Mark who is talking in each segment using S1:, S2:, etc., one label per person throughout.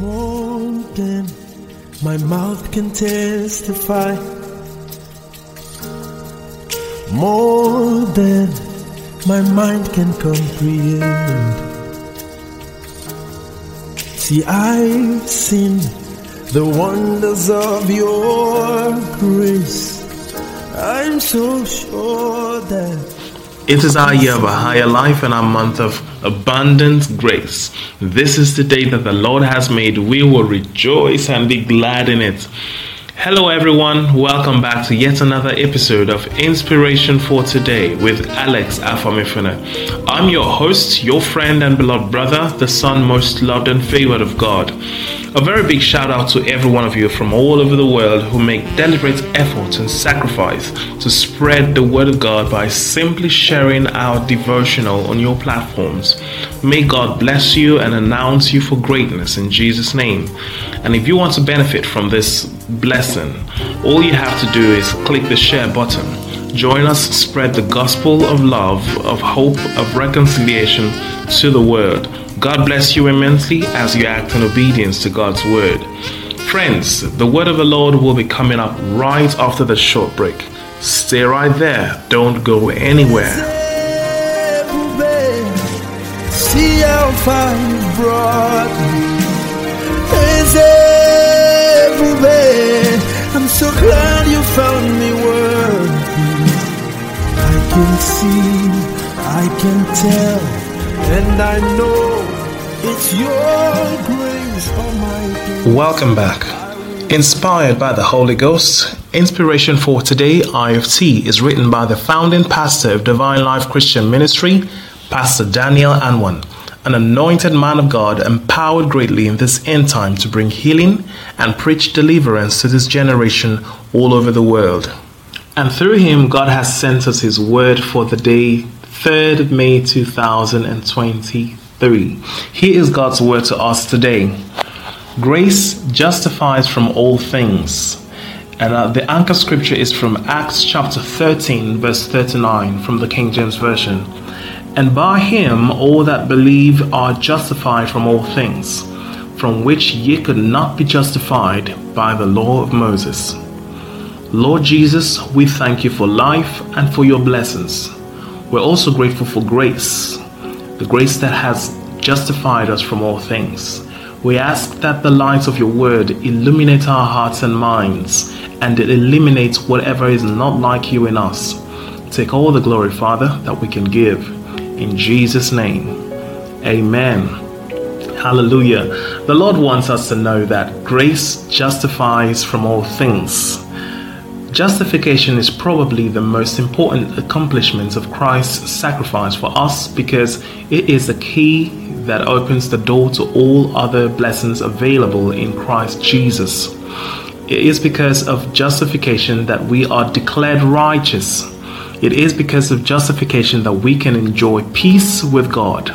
S1: More than my mouth can testify. More than my mind can comprehend. See, I've seen the wonders of your grace. I'm so sure that
S2: it is our year of a higher life and our month of abundant grace. This is the day that the Lord has made. We will rejoice and be glad in it. Hello, everyone. Welcome back to yet another episode of Inspiration for Today with Alex Afamefuna. I'm your host, your friend and beloved brother, the son most loved and favored of God. A very big shout out to every one of you from all over the world who make deliberate efforts and sacrifice to spread the word of God by simply sharing our devotional on your platforms. May God bless you and announce you for greatness in Jesus' name. And if you want to benefit from this blessing, all you have to do is click the share button. Join us spread the gospel of love, of hope, of reconciliation to the world. God bless you immensely as you act in obedience to God's word. Friends, the word of the Lord will be coming up right after the short break. Stay right there, don't go anywhere.
S1: See how far you brought me. I'm so glad you found me worthy. I can see, I can tell, and I know
S2: Welcome back. Inspired by the Holy Ghost, Inspiration for Today IFT is written by the founding pastor of Divine Life Christian Ministry, Pastor Daniel Anwan an anointed man of God, empowered greatly in this end time to bring healing and preach deliverance to this generation all over the world. And through him, God has sent us his word for the day, 3rd May 2023. Here is God's word to us today. Grace justifies from all things. And uh, the anchor scripture is from Acts chapter 13, verse 39 from the King James Version. And by him all that believe are justified from all things, from which ye could not be justified by the law of Moses. Lord Jesus, we thank you for life and for your blessings. We're also grateful for grace, the grace that has justified us from all things. We ask that the light of your word illuminate our hearts and minds and it eliminates whatever is not like you in us. Take all the glory, Father, that we can give. In Jesus' name, amen. Hallelujah. The Lord wants us to know that grace justifies from all things. Justification is probably the most important accomplishment of Christ's sacrifice for us because it is the key that opens the door to all other blessings available in Christ Jesus. It is because of justification that we are declared righteous it is because of justification that we can enjoy peace with God.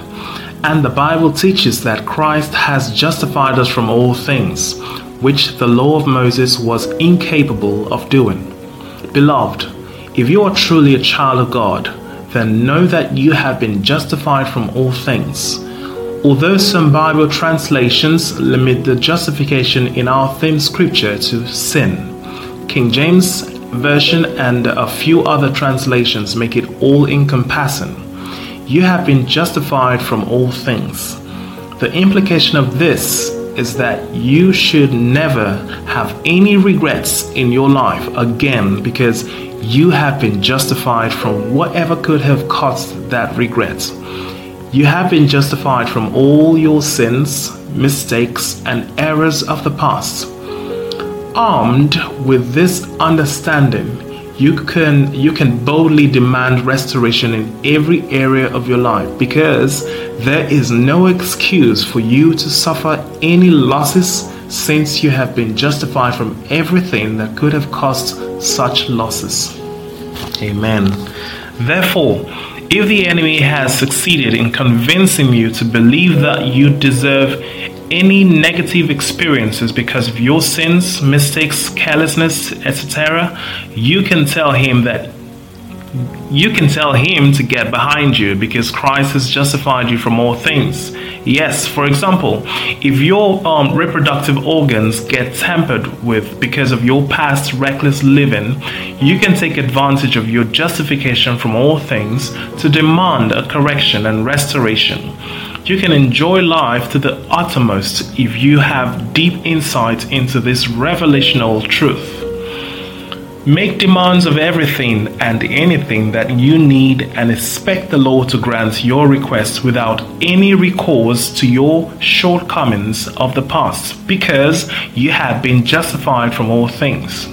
S2: And the Bible teaches that Christ has justified us from all things, which the law of Moses was incapable of doing. Beloved, if you are truly a child of God, then know that you have been justified from all things. Although some Bible translations limit the justification in our theme scripture to sin, King James version and a few other translations make it all encompassing. You have been justified from all things. The implication of this is that you should never have any regrets in your life again because you have been justified from whatever could have caused that regret. You have been justified from all your sins, mistakes, and errors of the past. Armed with this understanding, you can you can boldly demand restoration in every area of your life because there is no excuse for you to suffer any losses since you have been justified from everything that could have caused such losses. Amen. Therefore, if the enemy has succeeded in convincing you to believe that you deserve any negative experiences because of your sins, mistakes, carelessness, etc., you can tell him that you can tell him to get behind you because Christ has justified you from all things. Yes, for example, if your um, reproductive organs get tampered with because of your past reckless living, you can take advantage of your justification from all things to demand a correction and restoration. You can enjoy life to the uttermost if you have deep insight into this revelational truth. Make demands of everything and anything that you need and expect the Lord to grant your requests without any recourse to your shortcomings of the past because you have been justified from all things.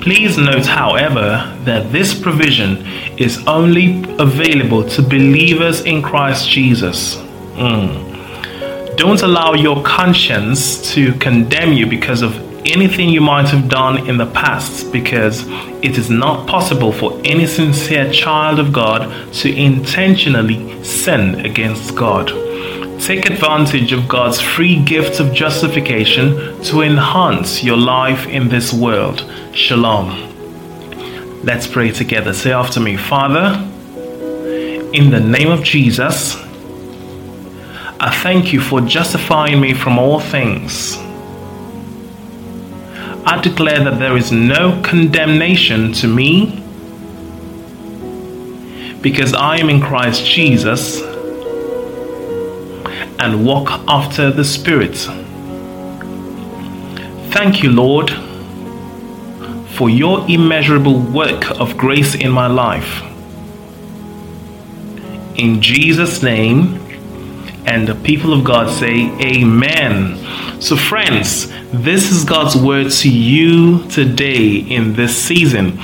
S2: Please note, however, that this provision is only available to believers in Christ Jesus. Mm. Don't allow your conscience to condemn you because of anything you might have done in the past because it is not possible for any sincere child of God to intentionally sin against God. Take advantage of God's free gift of justification to enhance your life in this world. Shalom. Let's pray together. Say after me, Father, in the name of Jesus, I thank you for justifying me from all things. I declare that there is no condemnation to me because I am in Christ Jesus and walk after the Spirit. Thank you, Lord, for your immeasurable work of grace in my life. In Jesus' name, and the people of God say, Amen. So, friends, this is God's word to you today in this season.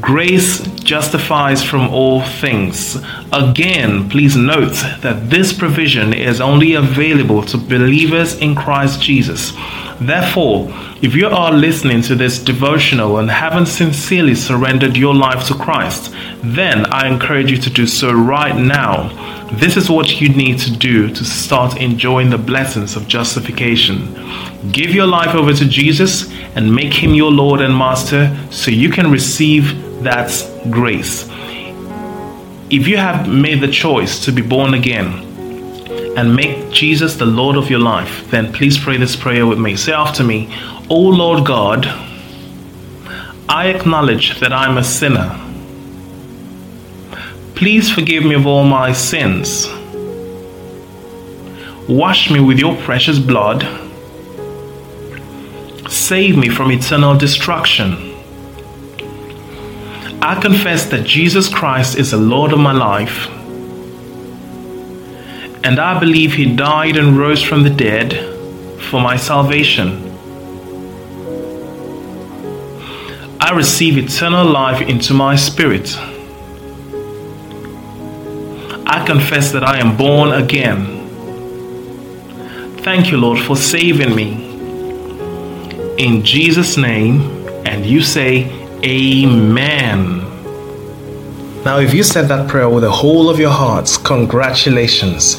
S2: Grace justifies from all things. Again, please note that this provision is only available to believers in Christ Jesus. Therefore, if you are listening to this devotional and haven't sincerely surrendered your life to Christ, then I encourage you to do so right now. This is what you need to do to start enjoying the blessings of justification. Give your life over to Jesus and make him your Lord and Master so you can receive that grace. If you have made the choice to be born again, and make Jesus the Lord of your life, then please pray this prayer with me. Say after me, O Lord God, I acknowledge that I'm a sinner. Please forgive me of all my sins. Wash me with your precious blood. Save me from eternal destruction. I confess that Jesus Christ is the Lord of my life and I believe he died and rose from the dead for my salvation. I receive eternal life into my spirit. I confess that I am born again. Thank you, Lord, for saving me. In Jesus' name, and you say, Amen. Now, if you said that prayer with the whole of your hearts, congratulations.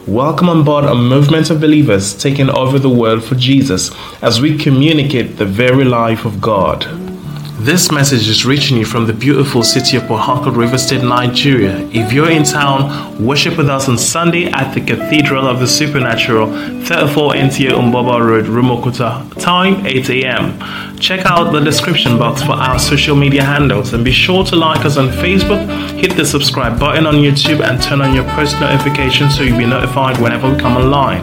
S2: Welcome on board a movement of believers taking over the world for Jesus as we communicate the very life of God. This message is reaching you from the beautiful city of Harcourt, River State, Nigeria. If you're in town, worship with us on Sunday at the Cathedral of the Supernatural, 34 NTA Mgbuoba Road, Rumuokwuta, Time 8 a.m. Check out the description box for our social media handles and be sure to like us on Facebook, hit the subscribe button on YouTube, and turn on your post notifications so you'll be notified whenever we come online.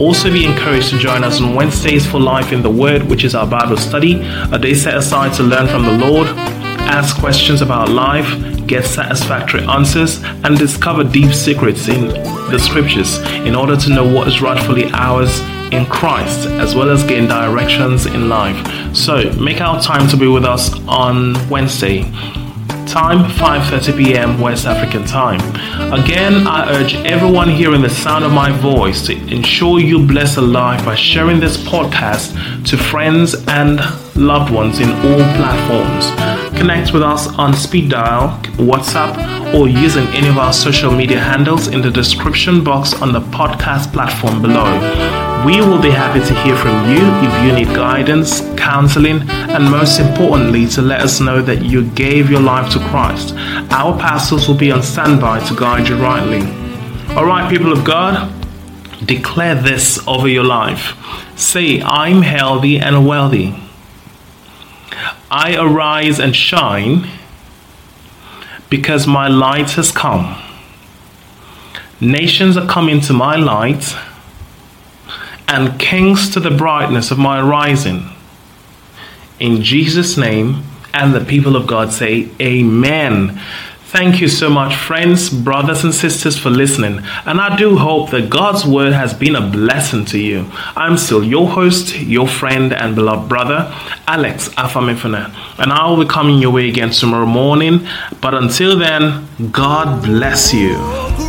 S2: Also, be encouraged to join us on Wednesdays for Life in the Word, which is our Bible study, a day set aside to learn from the Lord, ask questions about life, get satisfactory answers, and discover deep secrets in the scriptures in order to know what is rightfully ours in Christ, as well as gain directions in life. So, make our time to be with us on Wednesday Time, 5:30 p.m. West African Time. Again, I urge everyone hearing the sound of my voice to ensure you bless a life by sharing this podcast to friends and loved ones in all platforms. Connect with us on speed dial, WhatsApp, or using any of our social media handles in the description box on the podcast platform below. We will be happy to hear from you if you need guidance, counseling, and most importantly, to let us know that you gave your life to Christ. Our pastors will be on standby to guide you rightly. All right, people of God, declare this over your life. Say, I'm healthy and wealthy. I arise and shine because my light has come. Nations are coming to my light, and kings to the brightness of my rising. In Jesus' name, and the people of God say, Amen. Thank you so much, friends, brothers, and sisters, for listening. And I do hope that God's word has been a blessing to you. I'm still your host, your friend, and beloved brother, Alex Afamefuna. And I will be coming your way again tomorrow morning. But until then, God bless you.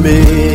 S1: Me.